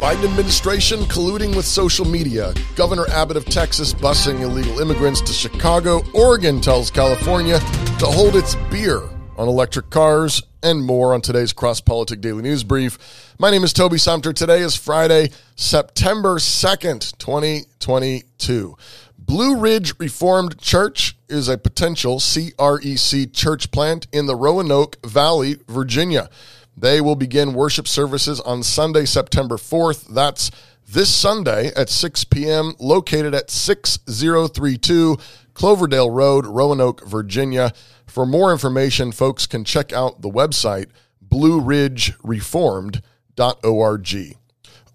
Biden administration colluding with social media. Governor Abbott of Texas busing illegal immigrants to Chicago. Oregon tells California to hold its beer on electric cars and more on today's Cross Politic Daily News Brief. My name is Toby Sumpter. Today is Friday, September 2nd, 2022. Blue Ridge Reformed Church is a potential CREC church plant in the Roanoke Valley, Virginia. They will begin worship services on Sunday, September 4th. That's this Sunday at 6 p.m., located at 6032 Cloverdale Road, Roanoke, Virginia. For more information, folks can check out the website blueridgereformed.org.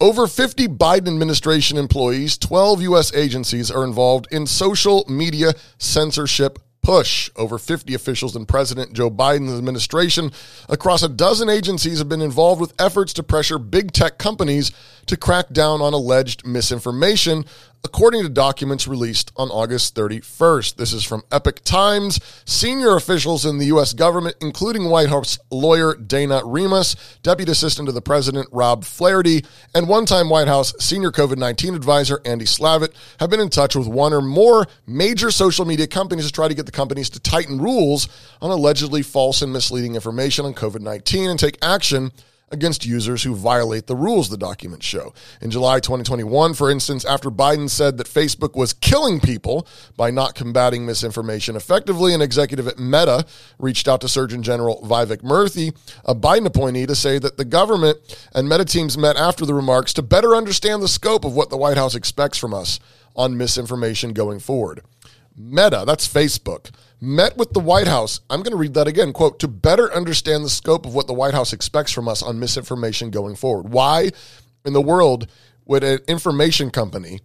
Over 50 Biden administration employees, 12 U.S. agencies are involved in social media censorship push. Over 50 officials in President Joe Biden's administration across a dozen agencies have been involved with efforts to pressure big tech companies to crack down on alleged misinformation, according to documents released on August 31st. This is from Epoch Times. Senior officials in the U.S. government, including White House lawyer Dana Remus, Deputy Assistant to the President Rob Flaherty, and one time White House senior COVID 19 advisor Andy Slavitt, have been in touch with one or more major social media companies to try to get the companies to tighten rules on allegedly false and misleading information on COVID 19 and take action against users who violate the rules, the documents show. In July 2021, for instance, after Biden said that Facebook was killing people by not combating misinformation effectively, an executive at Meta reached out to Surgeon General Vivek Murthy, a Biden appointee, to say that the government and Meta teams met after the remarks to better understand the scope of what the White House expects from us on misinformation going forward. Meta, that's Facebook, met with the White House. I'm going to read that again. Quote, to better understand the scope of what the White House expects from us on misinformation going forward. Why in the world would an information company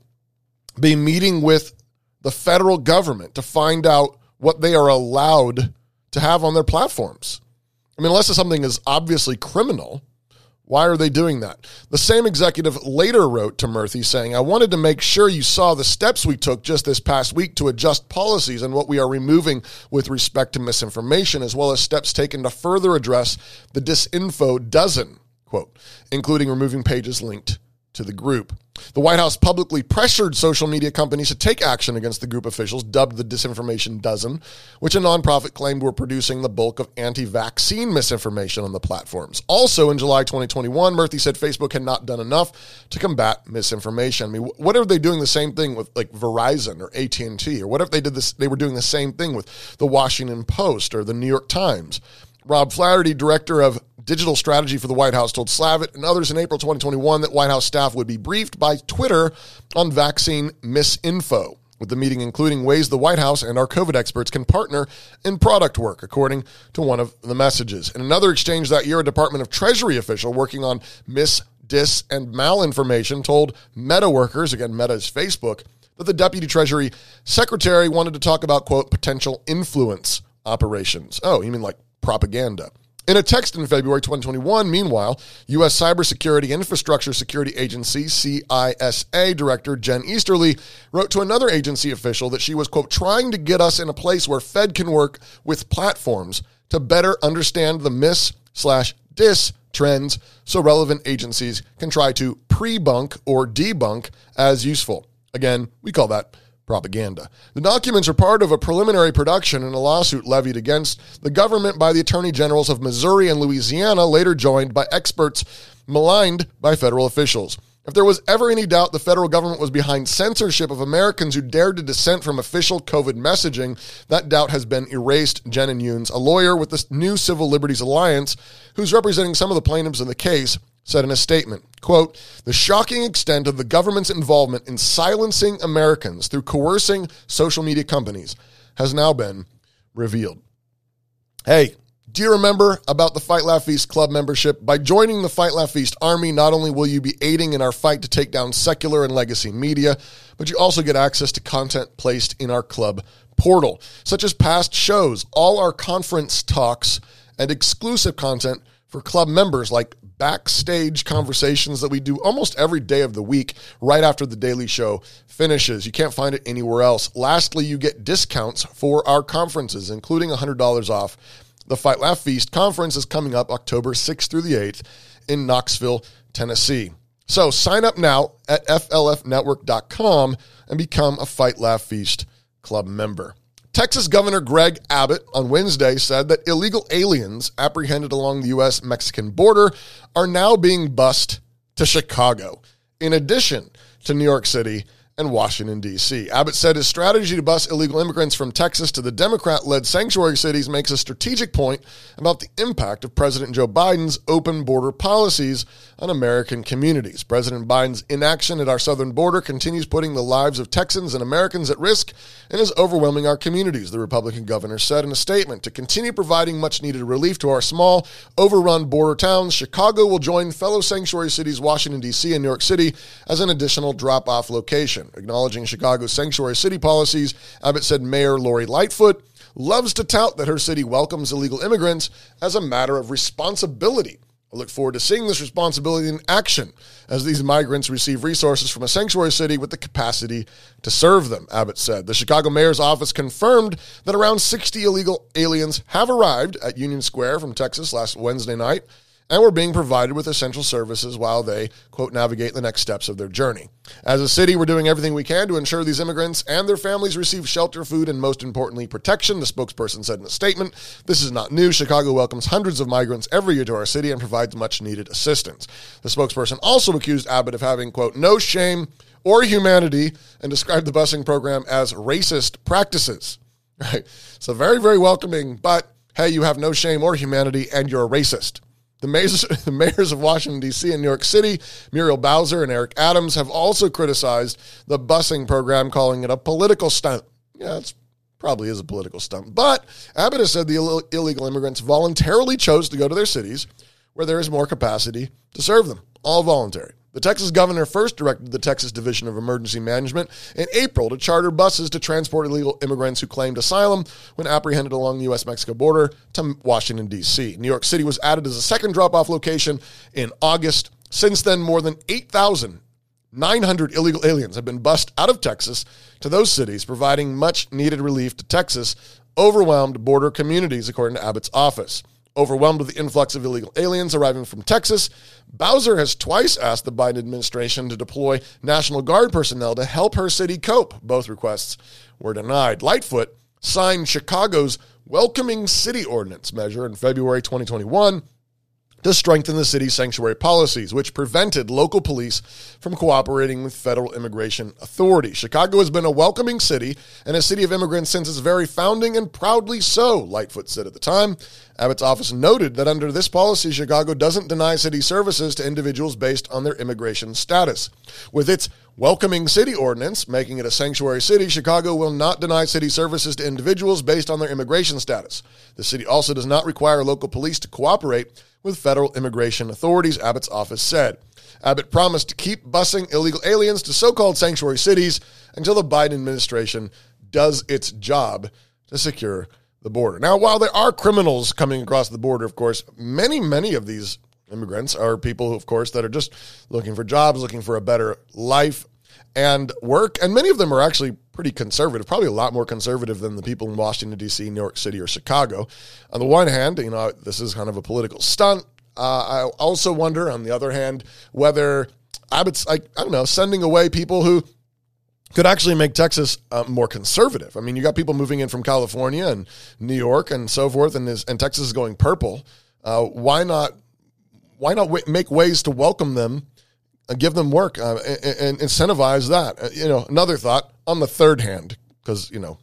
be meeting with the federal government to find out what they are allowed to have on their platforms? I mean, unless something is obviously criminal, why are they doing that? The same executive later wrote to Murthy saying, I wanted to make sure you saw the steps we took just this past week to adjust policies and what we are removing with respect to misinformation, as well as steps taken to further address the disinfo dozen, quote, including removing pages linked to the group. The White House publicly pressured social media companies to take action against the group officials, dubbed the Disinformation Dozen, which a nonprofit claimed were producing the bulk of anti vaccine misinformation on the platforms. Also in July 2021, Murthy said Facebook had not done enough to combat misinformation. I mean, what are they doing the same thing with like Verizon or AT&T or what if they did this they were doing the same thing with the Washington Post or the New York Times? Rob Flaherty, director of digital strategy for the White House, told Slavitt and others in April 2021 that White House staff would be briefed by Twitter on vaccine misinfo, with the meeting including ways the White House and our COVID experts can partner in product work, according to one of the messages. In another exchange that year, a Department of Treasury official working on mis, dis, and malinformation told Meta workers, again, Meta is Facebook, that the Deputy Treasury Secretary wanted to talk about, quote, potential influence operations. Oh, you mean like propaganda. In a text in February 2021, meanwhile, U.S. Cybersecurity Infrastructure Security Agency, CISA Director Jen Easterly wrote to another agency official that she was, quote, trying to get us in a place where Fed can work with platforms to better understand the miss slash dis trends so relevant agencies can try to pre-bunk or debunk as useful. Again, we call that propaganda. The documents are part of a preliminary production in a lawsuit levied against the government by the attorney generals of Missouri and Louisiana, later joined by experts maligned by federal officials. If there was ever any doubt the federal government was behind censorship of Americans who dared to dissent from official COVID messaging, that doubt has been erased. Jenin Younes, a lawyer with the New Civil Liberties Alliance, who's representing some of the plaintiffs in the case, said in a statement, quote, the shocking extent of the government's involvement in silencing Americans through coercing social media companies has now been revealed. Hey, do you remember about the Fight Laugh Feast Club membership? By joining the Fight Laugh Feast Army, not only will you be aiding in our fight to take down secular and legacy media, but you also get access to content placed in our club portal, such as past shows, all our conference talks, and exclusive content for club members like backstage conversations that we do almost every day of the week right after the daily show finishes. You can't find it anywhere else. Lastly, you get discounts for our conferences, including $100 off. The Fight Laugh Feast conference is coming up October 6th through the 8th in Knoxville, Tennessee. So sign up now at flfnetwork.com and become a Fight Laugh Feast Club member. Texas Governor Greg Abbott on Wednesday said that illegal aliens apprehended along the U.S. Mexican border are now being bussed to Chicago, in addition to New York City and Washington, D.C. Abbott said his strategy to bus illegal immigrants from Texas to the Democrat led sanctuary cities makes a strategic point about the impact of President Joe Biden's open border policies on American communities. President Biden's inaction at our southern border continues putting the lives of Texans and Americans at risk and is overwhelming our communities, the Republican governor said in a statement. To continue providing much needed relief to our small, overrun border towns, Chicago will join fellow sanctuary cities, Washington, D.C., and New York City, as an additional drop off location. Acknowledging Chicago's sanctuary city policies, Abbott said Mayor Lori Lightfoot loves to tout that her city welcomes illegal immigrants as a matter of responsibility. I look forward to seeing this responsibility in action as these migrants receive resources from a sanctuary city with the capacity to serve them, Abbott said. The Chicago mayor's office confirmed that around 60 illegal aliens have arrived at Union Square from Texas last Wednesday night and were being provided with essential services while they, quote, navigate the next steps of their journey. As a city, we're doing everything we can to ensure these immigrants and their families receive shelter, food, and most importantly, protection, the spokesperson said in a statement. This is not new. Chicago welcomes hundreds of migrants every year to our city and provides much needed assistance. The spokesperson also accused Abbott of having, quote, no shame or humanity and described the busing program as racist practices. Right? So very, very welcoming, but hey, you have no shame or humanity and you're a racist. The mayors, the mayors of Washington, D.C. and New York City, Muriel Bowser and Eric Adams, have also criticized the busing program, calling it a political stunt. Yeah, it's probably is a political stunt. But Abbott has said the Ill- illegal immigrants voluntarily chose to go to their cities where there is more capacity to serve them. All voluntary. The Texas governor first directed the Texas Division of Emergency Management in April to charter buses to transport illegal immigrants who claimed asylum when apprehended along the U.S. Mexico border to Washington, D.C. New York City was added as a second drop off location in August. Since then, more than 8,900 illegal aliens have been bussed out of Texas to those cities, providing much needed relief to Texas overwhelmed border communities, according to Abbott's office. Overwhelmed with the influx of illegal aliens arriving from Texas, Bowser has twice asked the Biden administration to deploy National Guard personnel to help her city cope. Both requests were denied. Lightfoot signed Chicago's Welcoming City Ordinance measure in February 2021 to strengthen the city's sanctuary policies, which prevented local police from cooperating with federal immigration authorities. Chicago has been a welcoming city and a city of immigrants since its very founding, and proudly so, Lightfoot said at the time. Abbott's office noted that under this policy, Chicago doesn't deny city services to individuals based on their immigration status. With its welcoming city ordinance, making it a sanctuary city, Chicago will not deny city services to individuals based on their immigration status. The city also does not require local police to cooperate with federal immigration authorities, Abbott's office said. Abbott promised to keep busing illegal aliens to so called sanctuary cities until the Biden administration does its job to secure the border. Now, while there are criminals coming across the border, of course, many, many of these immigrants are people, of course, that are just looking for jobs, looking for a better life and work. And many of them are actually pretty conservative, probably a lot more conservative than the people in Washington, D.C., New York City, or Chicago. On the one hand, you know, this is kind of a political stunt. Uh, I also wonder, on the other hand, whether Abbott's, like, I don't know, sending away people who could actually make Texas uh, more conservative. I mean, you got people moving in from California and New York and so forth, and, is, and Texas is going purple. Uh, why not? Why not w- make ways to welcome them, and give them work, uh, and, and, incentivize that? Uh, you know, another thought on the third hand, because you know,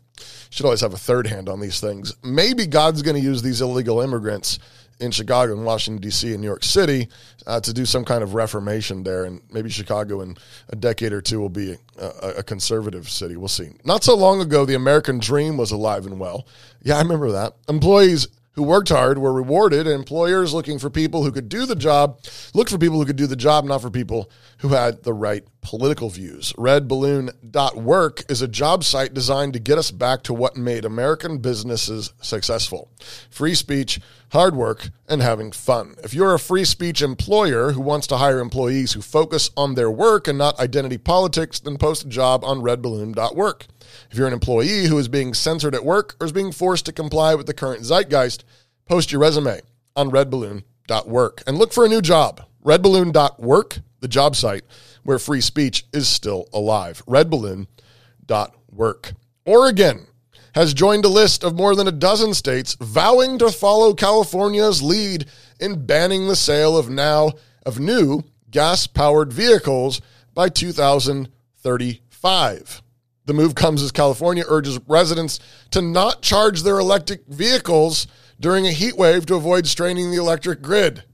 should always have a third hand on these things. Maybe God's going to use these illegal immigrants in Chicago and Washington D.C. and New York City uh, to do some kind of reformation there, and maybe Chicago in a decade or two will be a, a, conservative city. We'll see. Not so long ago, the American dream was alive and well. Yeah, I remember that. Employees who worked hard were rewarded, and employers looking for people who could do the job looked for people who could do the job, not for people who had the right political views. Redballoon.work is a job site designed to get us back to what made American businesses successful free speech, hard work, and having fun. If you're a free speech employer who wants to hire employees who focus on their work and not identity politics, then post a job on redballoon.work. If you're an employee who is being censored at work or is being forced to comply with the current zeitgeist, post your resume on redballoon.work and look for a new job. Redballoon.work, the job site where free speech is still alive. Redballoon.work. Oregon has joined a list of more than a dozen states vowing to follow California's lead in banning the sale of now of new gas-powered vehicles by 2035. The move comes as California urges residents to not charge their electric vehicles during a heat wave to avoid straining the electric grid.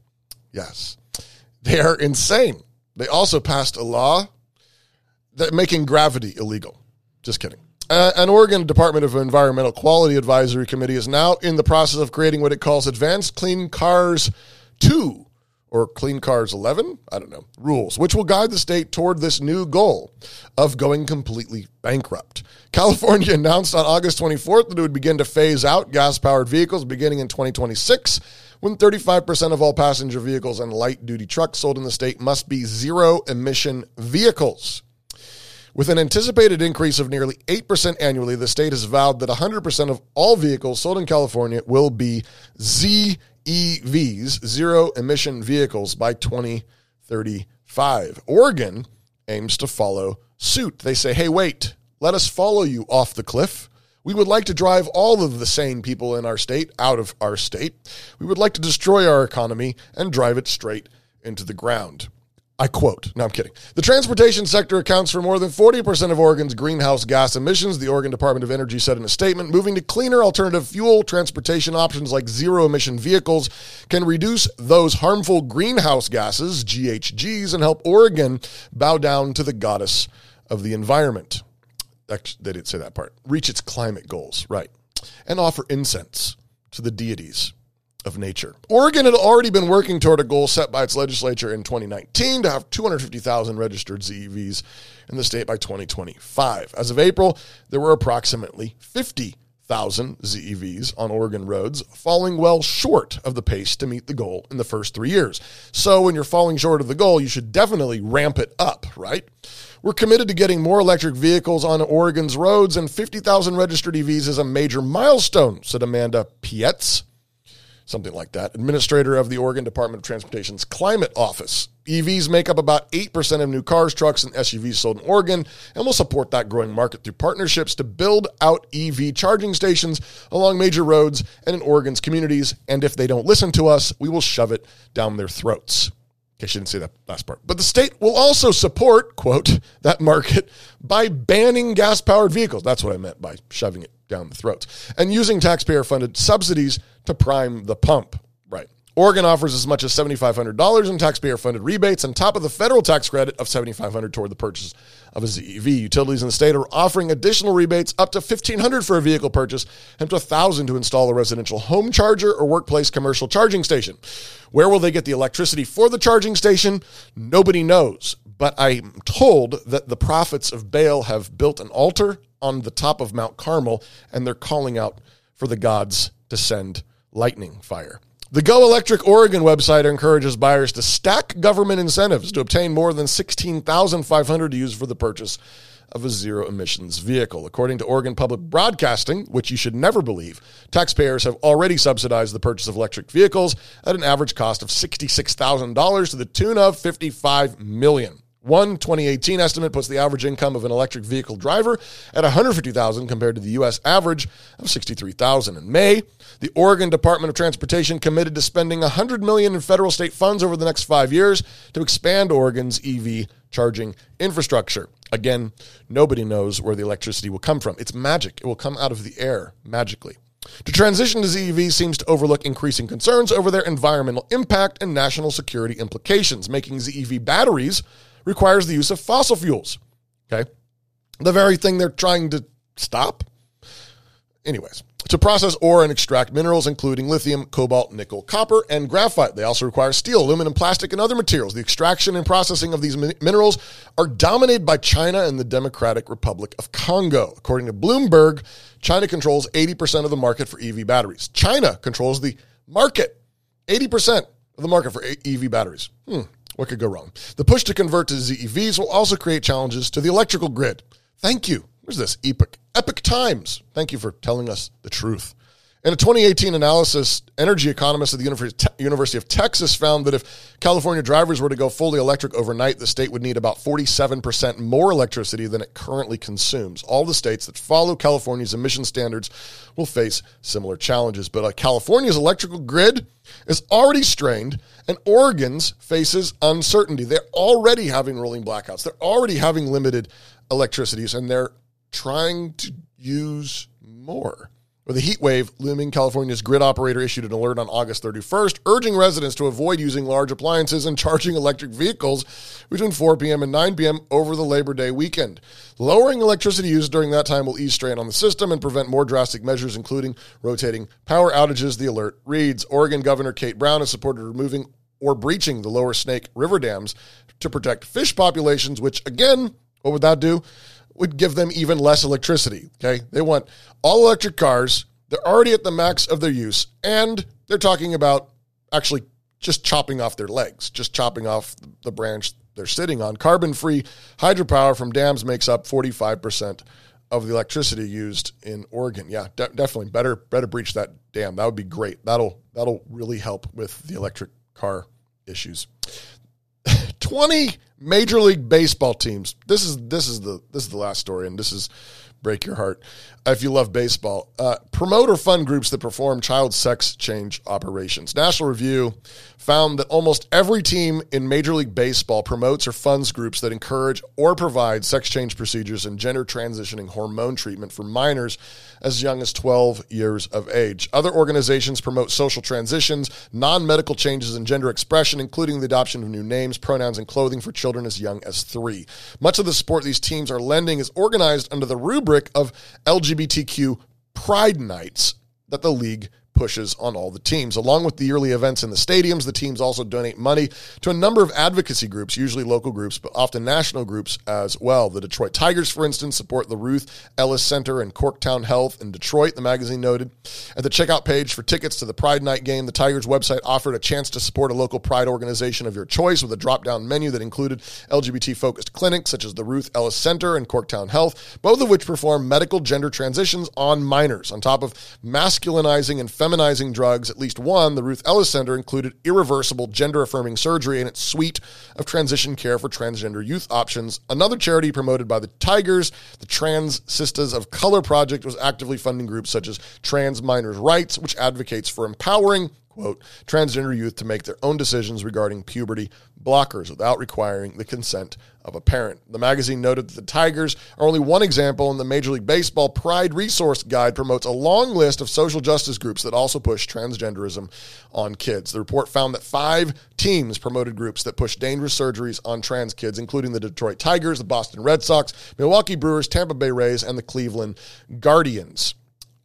Yes. They are insane. They also passed a law that making gravity illegal. Just kidding. Uh, an Oregon Department of Environmental Quality Advisory Committee is now in the process of creating what it calls Advanced Clean Cars 2 or Clean Cars 11, I don't know, rules, which will guide the state toward this new goal of going completely bankrupt. California announced on August 24th that it would begin to phase out gas powered vehicles beginning in 2026 when 35% of all passenger vehicles and light duty trucks sold in the state must be zero emission vehicles. With an anticipated increase of nearly 8% annually, the state has vowed that 100% of all vehicles sold in California will be ZEVs, zero emission vehicles, by 2035. Oregon aims to follow suit. They say, hey, wait, let us follow you off the cliff. We would like to drive all of the sane people in our state out of our state. We would like to destroy our economy and drive it straight into the ground. I quote, no, I'm kidding. The transportation sector accounts for more than 40% of Oregon's greenhouse gas emissions, the Oregon Department of Energy said in a statement. Moving to cleaner alternative fuel transportation options like zero emission vehicles can reduce those harmful greenhouse gases, GHGs, and help Oregon bow down to the goddess of the environment. Actually, they didn't say that part. Reach its climate goals, right. And offer incense to the deities of nature. Oregon had already been working toward a goal set by its legislature in 2019 to have 250,000 registered ZEVs in the state by 2025. As of April, there were approximately 50,000 ZEVs on Oregon roads, falling well short of the pace to meet the goal in the first three years. So when you're falling short of the goal, you should definitely ramp it up, right? We're committed to getting more electric vehicles on Oregon's roads, and 50,000 registered EVs is a major milestone, said Amanda Pietz something like that, administrator of the Oregon Department of Transportation's Climate Office. EVs make up about 8% of new cars, trucks, and SUVs sold in Oregon, and we'll support that growing market through partnerships to build out EV charging stations along major roads and in Oregon's communities. And if they don't listen to us, we will shove it down their throats. I shouldn't say that last part. But the state will also support, quote, that market by banning gas powered vehicles. That's what I meant by shoving it down the throats. And using taxpayer funded subsidies to prime the pump. Oregon offers as much as $7,500 in taxpayer funded rebates on top of the federal tax credit of $7,500 toward the purchase of a ZEV. Utilities in the state are offering additional rebates up to $1,500 for a vehicle purchase and up to $1,000 to install a residential home charger or workplace commercial charging station. Where will they get the electricity for the charging station? Nobody knows. But I'm told that the prophets of Baal have built an altar on the top of Mount Carmel and they're calling out for the gods to send lightning fire. The Go Electric Oregon website encourages buyers to stack government incentives to obtain more than 16,500 to use for the purchase of a zero emissions vehicle. According to Oregon Public Broadcasting, which you should never believe, taxpayers have already subsidized the purchase of electric vehicles at an average cost of $66,000 to the tune of 55 million. One 2018 estimate puts the average income of an electric vehicle driver at 150,000 compared to the US average of 63,000 in May. The Oregon Department of Transportation committed to spending 100 million in federal state funds over the next 5 years to expand Oregon's EV charging infrastructure. Again, nobody knows where the electricity will come from. It's magic. It will come out of the air magically. To transition to ZEV seems to overlook increasing concerns over their environmental impact and national security implications, making ZEV batteries requires the use of fossil fuels. Okay. The very thing they're trying to stop. Anyways, to process ore and extract minerals, including lithium, cobalt, nickel, copper, and graphite. They also require steel, aluminum, plastic, and other materials. The extraction and processing of these minerals are dominated by China and the Democratic Republic of Congo. According to Bloomberg, China controls 80% of the market for EV batteries. China controls the market, 80% of the market for EV batteries. Hmm. What could go wrong? The push to convert to ZEVs will also create challenges to the electrical grid. Thank you. Where's this? Epoch. Epoch Times. Thank you for telling us the truth. In a 2018 analysis, energy economists at the University of Texas found that if California drivers were to go fully electric overnight, the state would need about 47% more electricity than it currently consumes. All the states that follow California's emission standards will face similar challenges. But uh, California's electrical grid is already strained, and Oregon's faces uncertainty. They're already having rolling blackouts, they're already having limited electricities, and they're trying to use more. With a heat wave looming, California's grid operator issued an alert on August 31st, urging residents to avoid using large appliances and charging electric vehicles between 4 p.m. and 9 p.m. over the Labor Day weekend. Lowering electricity use during that time will ease strain on the system and prevent more drastic measures, including rotating power outages, the alert reads. Oregon Governor Kate Brown has supported removing or breaching the lower Snake River dams to protect fish populations, which, again, what would that do? Would give them even less electricity. Okay. They want all electric cars. They're already at the max of their use. And they're talking about actually just chopping off their legs, just chopping off the branch they're sitting on. Carbon free hydropower from dams makes up 45% of the electricity used in Oregon. Yeah, de- definitely better better breach that dam. That would be great. That'll that'll really help with the electric car issues. 20 major league baseball teams. This is this is the this is the last story and this is break your heart if you love baseball. Uh, promote or fund groups that perform child sex change operations. National Review found that almost every team in Major League Baseball promotes or funds groups that encourage or provide sex change procedures and gender transitioning hormone treatment for minors as young as 12 years of age. Other organizations promote social transitions, non medical changes in gender expression, including the adoption of new names, pronouns, and clothing for children as young as three. Much of the support these teams are lending is organized under the rubric of LGBTQ Pride Nights that the league pushes on all the teams. Along with the yearly events in the stadiums, the teams also donate money to a number of advocacy groups, usually local groups, but often national groups as well. The Detroit Tigers, for instance, support the Ruth Ellis Center and Corktown Health in Detroit, the magazine noted. At the checkout page for tickets to the Pride Night game, the Tigers website offered a chance to support a local pride organization of your choice with a drop down menu that included LGBT focused clinics such as the Ruth Ellis Center and Corktown Health, both of which perform medical gender transitions on minors. On top of masculinizing and feminizing drugs, at least one, the Ruth Ellis Center included irreversible gender affirming surgery in its suite of transition care for transgender youth options. Another charity promoted by the Tigers, the Trans Sisters of Color Project, was actively funding groups such as Trans Minors Rights, which advocates for empowering quote, transgender youth to make their own decisions regarding puberty blockers without requiring the consent of a parent. The magazine noted that the Tigers are only one example, and the Major League Baseball Pride Resource Guide promotes a long list of social justice groups that also push transgenderism on kids. The report found that five teams promoted groups that push dangerous surgeries on trans kids, including the Detroit Tigers, the Boston Red Sox, Milwaukee Brewers, Tampa Bay Rays, and the Cleveland Guardians.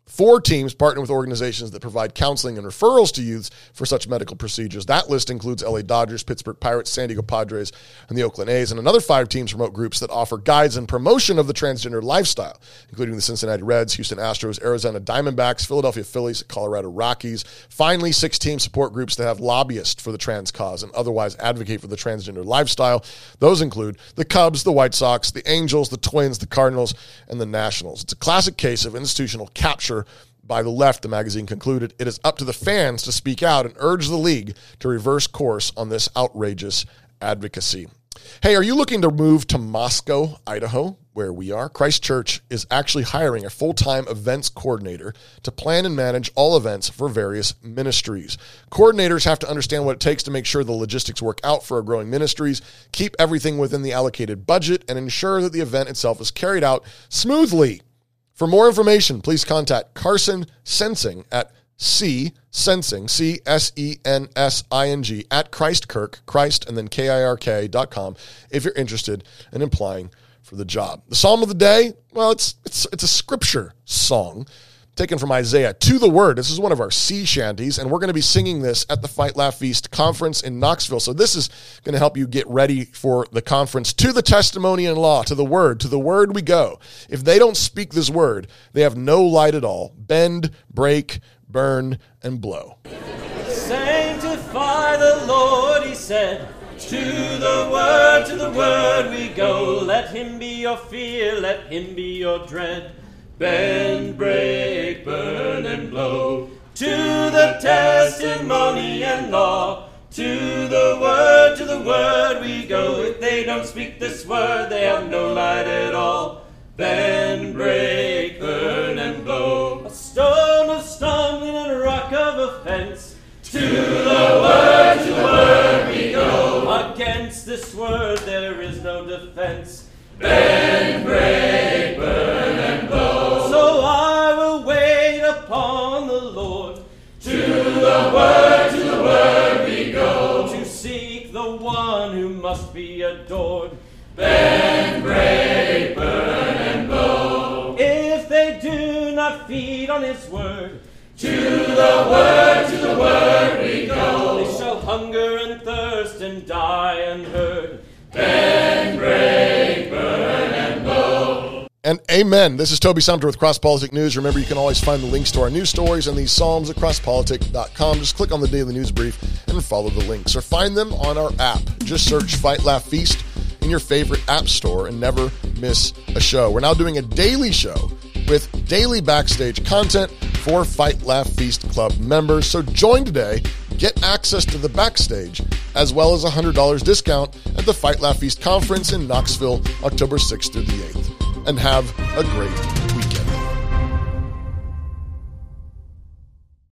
Four teams partner with organizations that provide counseling and referrals to youths for such medical procedures. That list includes LA Dodgers, Pittsburgh Pirates, San Diego Padres, and the Oakland A's. And another five teams promote groups that offer guides and promotion of the transgender lifestyle, including the Cincinnati Reds, Houston Astros, Arizona Diamondbacks, Philadelphia Phillies, Colorado Rockies. Finally, six teams support groups that have lobbyists for the trans cause and otherwise advocate for the transgender lifestyle. Those include the Cubs, the White Sox, the Angels, the Twins, the Cardinals, and the Nationals. It's a classic case of institutional capture by the left, the magazine concluded, it is up to the fans to speak out and urge the league to reverse course on this outrageous advocacy. Hey, are you looking to move to Moscow, Idaho, where we are? Christchurch is actually hiring a full time events coordinator to plan and manage all events for various ministries. Coordinators have to understand what it takes to make sure the logistics work out for our growing ministries, keep everything within the allocated budget, and ensure that the event itself is carried out smoothly. For more information, please contact Carson Sensing at C Sensing, C S E N S I N G, at Christkirk, Christ, and then K I R K dot com if you're interested in applying for the job. The psalm of the day, well, it's, it's, it's a scripture song taken from Isaiah to the Word. This is one of our sea shanties, and we're going to be singing this at the Fight Laugh Feast conference in Knoxville. So this is going to help you get ready for the conference. To the testimony and law, to the Word, to the Word we go. If they don't speak this Word, they have no light at all. Bend, break, burn, and blow. Sanctify the Lord, he said. To the Word, to the Word we go. Let him be your fear, let him be your dread. Bend, break, burn, and blow. To the testimony and law. To the word, to the word we go. If they don't speak this word, they have no light at all. Bend, break, burn, and blow. A stone of stumbling and a rock of offense. To the word, to the word we go. Against this word there is no defense. Be adored. Bend, break, burn, and blow. If they do not feed on his word. To the word, to the word we go. They shall hunger and thirst and die unheard. Bend, And amen. This is Toby Sumpter with Cross Politic News. Remember, you can always find the links to our news stories and these psalms at crosspolitic.com. Just click on the daily news brief and follow the links, or find them on our app. Just search Fight Laugh Feast in your favorite app store and never miss a show. We're now doing a daily show with daily backstage content for Fight Laugh Feast Club members. So join today, get access to the backstage, as well as a $100 discount at the Fight Laugh Feast conference in Knoxville, October 6th through the 8th. And have a great